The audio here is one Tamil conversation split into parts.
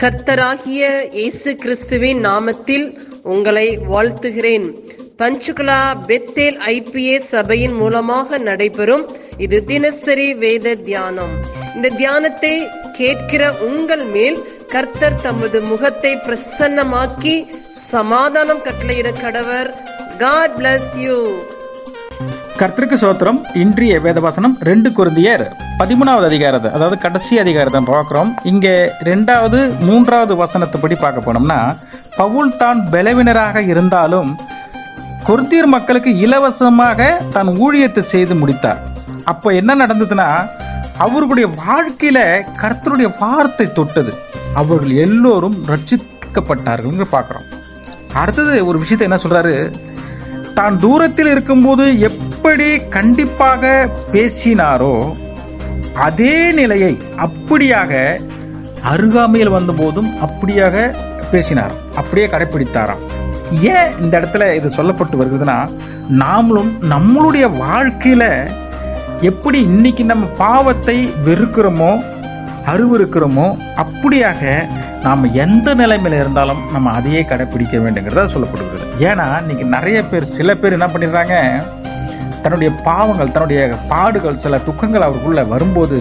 கர்த்தராகிய இயேசு கிறிஸ்துவின் நாமத்தில் உங்களை வாழ்த்துகிறேன். பஞ்சுகுலா பெத்தேல் ஐபிஎஸ் சபையின் மூலமாக நடைபெறும் இது தினசரி வேத தியானம். இந்த தியானத்தை கேட்கிற உங்கள் மேல் கர்த்தர் தமது முகத்தை பிரசன்னமாக்கி சமாதானம் கட்டளையிட கடவர். காட் பிளஸ் யூ கர்த்தருக்கு சோத்திரம் இன்றைய வேதவசனம் ரெண்டு குருந்தியர். பதிமூணாவது அதிகாரத்தை அதாவது கடைசி அதிகாரத்தை பார்க்குறோம். இங்கே ரெண்டாவது மூன்றாவது வசனத்தைப்படி பார்க்க போனோம்னா பவுல் தான் பலவினராக இருந்தாலும் கொர்தீர் மக்களுக்கு இலவசமாக தன் ஊழியத்தை செய்து முடித்தார். அப்போ என்ன நடந்ததுன்னா அவர்களுடைய வாழ்க்கையில் கர்த்தருடைய வார்த்தை தொட்டது. அவர்கள் எல்லோரும் ரட்சிக்கப்பட்டார்கள் பார்க்குறோம். அடுத்தது ஒரு விஷயத்தை என்ன சொல்கிறாரு தான் தூரத்தில் இருக்கும்போது எப்படி கண்டிப்பாக பேசினாரோ அதே நிலையை அப்படியாக அருகாமையில் வந்தபோதும் அப்படியாக பேசினார். அப்படியே கடைப்பிடித்தாராம். ஏன் இந்த இடத்துல இது சொல்லப்பட்டு வருகிறதுனா நாமளும் நம்மளுடைய வாழ்க்கையில் எப்படி இன்னைக்கு நம்ம பாவத்தை வெறுக்கிறோமோ அருவருக்கிறோமோ அப்படியாக நாம் எந்த நிலைமையில இருந்தாலும் நம்ம அதையே கடைப்பிடிக்க வேண்டுங்கிறத சொல்லப்படுகிறது. ஏன்னா இன்னைக்கு நிறைய பேர் சில பேர் என்ன பண்ணிடுறாங்க? தன்னுடைய பாவங்கள் தன்னுடைய பாடுகள் சில துக்கங்கள் அவருக்குள்ள வரும்போது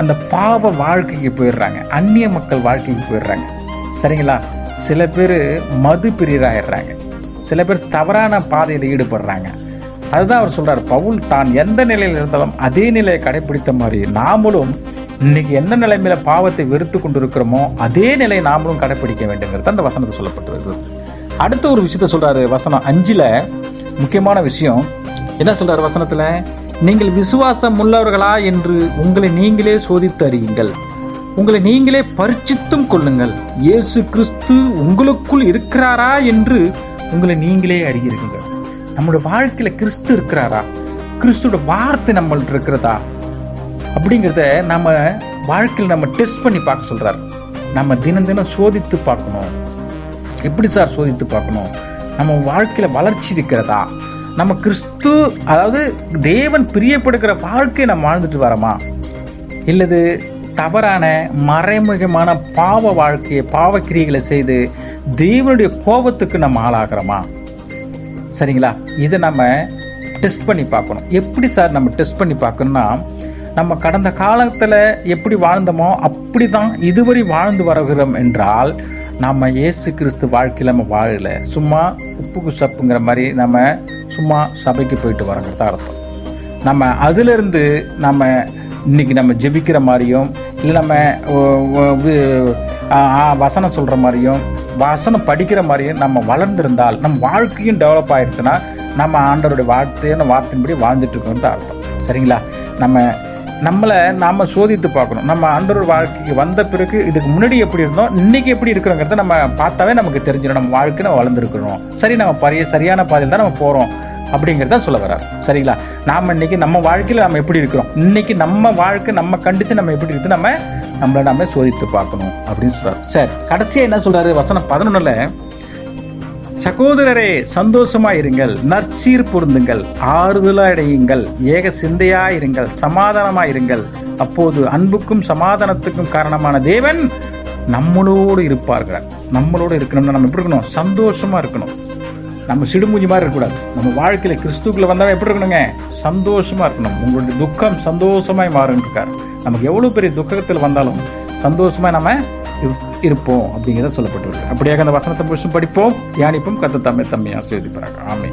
அந்த பாவ வாழ்க்கைக்கு போயிடுறாங்க. அந்நிய மக்கள் வாழ்க்கைக்கு போயிடுறாங்க. சரிங்களா? சில பேர் மது பிரியராகிடுறாங்க சில பேர் தவறான பாதையில் ஈடுபடுறாங்க. அதுதான் அவர் சொல்கிறார் பவுல் தான் எந்த நிலையில் இருந்தாலும் அதே நிலையை கடைபிடித்த மாதிரி நாமளும் இன்னைக்கு என்ன நிலைமையில பாவத்தை வெறுத்து கொண்டிருக்கிறோமோ அதே நிலையை நாமளும் கடைபிடிக்க வேண்டுங்கிறது அந்த வசனத்தை சொல்லப்பட்டிருக்கிறது அடுத்த ஒரு விஷயத்த சொல்கிறாரு வசனம் அஞ்சில். முக்கியமான விஷயம் என்ன சொல்றாரு வசனத்துல? நீங்கள் விசுவாசம் உள்ளவர்களா என்று உங்களை நீங்களே சோதித்து அறியுங்கள். உங்களை நீங்களே பரிச்சித்தும் கொள்ளுங்கள். இயேசு கிறிஸ்து உங்களுக்குள் இருக்கிறாரா என்று உங்களை நீங்களே அறிகிறீர்கள் நம்மளோட வாழ்க்கையில கிறிஸ்து இருக்கிறாரா? கிறிஸ்துவோட வார்த்தை நம்மள்ட்ட இருக்கிறதா? அப்படிங்கிறத நம்ம வாழ்க்கையில் நம்ம டெஸ்ட் பண்ணி பார்க்க சொல்றாரு. நம்ம தினம் தினம் சோதித்து பார்க்கணும். எப்படி சார் சோதித்து பார்க்கணும்? நம்ம வாழ்க்கையில வளர்ச்சி இருக்கிறதா? நம்ம கிறிஸ்து அதாவது தேவன் பிரியப்படுகிற வாழ்க்கையை நம்ம வாழ்ந்துட்டு வரோமா இல்லது தவறான மறைமுகமான பாவ வாழ்க்கையை பாவக்கிரியைகளை செய்து தேவனுடைய கோபத்துக்கு நம்ம ஆளாகிறோமா? சரிங்களா? இதை நம்ம டெஸ்ட் பண்ணி பார்க்கணும். எப்படி சார் நம்ம டெஸ்ட் பண்ணி பார்க்கணும்னா நம்ம கடந்த காலத்தில் எப்படி வாழ்ந்தோமோ அப்படி தான் இதுவரை வாழ்ந்து வருகிறோம் என்றால் நம்ம இயேசு கிறிஸ்து வாழ்க்கையில் நம்ம வாழலை. சும்மா உப்புக்கு சப்புங்கிற மாதிரி நம்ம சும்மா சபைக்கு போயிட்டு வரங்கிறத அர்த்தம். நம்ம அதிலிருந்து நம்ம இன்னைக்கு நம்ம ஜெபிக்கிற மாதிரியும் இல்லை நம்ம வசனம் சொல்கிற மாதிரியும் வசனம் படிக்கிற மாதிரியும் நம்ம வளர்ந்திருந்தால் நம்ம வாழ்க்கையும் டெவலப் ஆகிடுச்சுன்னா நம்ம ஆண்டவருடைய வார்த்தையான வார்த்தையின்படி வாழ்ந்துட்டு இருக்கோம்னு அர்த்தம். சரிங்களா? நம்ம நம்மளை நாம் சோதித்து பார்க்கணும். நம்ம ஆண்டவர் வாழ்க்கைக்கு வந்த பிறகு இதுக்கு முன்னாடி எப்படி இருந்தோம் இன்னைக்கு எப்படி இருக்கிறோங்கிறத நம்ம பார்த்தாவே நமக்கு தெரிஞ்சிடும். நம்ம வாழ்க்கை நம்ம வளர்ந்துருக்கணும் சரி நம்ம பரிய சரியான பாதையில் தான் நம்ம போகிறோம் அப்படிங்கிறத சொல்ல வர்றார். சரிங்களா? நாம இன்னைக்கு நம்ம வாழ்க்கையில் நம்ம எப்படி இருக்கிறோம்? இன்னைக்கு நம்ம வாழ்க்கை நம்ம கண்டிச்சு நம்ம எப்படி இருக்கு நம்ம நம்மளை நாம சோதித்து பார்க்கணும் அப்படின்னு சொல்றாரு. சார் கடைசியா என்ன சொல்றாரு? வசனம் பதினொன்னுல சகோதரரே சந்தோஷமா இருங்கள் நற்சீர் பொருந்துங்கள். ஆறுதலா அடையுங்கள் ஏக சிந்தையா இருங்கள் சமாதானமா இருங்கள் அப்போது அன்புக்கும் சமாதானத்துக்கும் காரணமான தேவன் நம்மளோடு இருப்பார்கள். நம்மளோடு இருக்கணும்னா நம்ம எப்படி இருக்கணும்? சந்தோஷமா இருக்கணும். நம்ம சிடுமூஞ்சி மாதிரி இருக்கக்கூடாது. நம்ம வாழ்க்கையில் கிறிஸ்துக்குள்ள வந்தால் எப்படி இருக்கணுங்க? சந்தோஷமாக இருக்கணும். உங்களுடைய துக்கம் சந்தோஷமாய் மாறுன்ட்ருக்கார் நமக்கு எவ்வளோ பெரிய துக்கத்தில் வந்தாலும் சந்தோஷமாக நம்ம இரு- இருப்போம் அப்படிங்கிறத சொல்லப்பட்டு அப்படியாக அந்த வசனத்தை புருஷன் படிப்போம். தியானிப்போம். கத்த தம்மை தம்மை ஆசீர்வதிப்பார்கள் ஆமென்.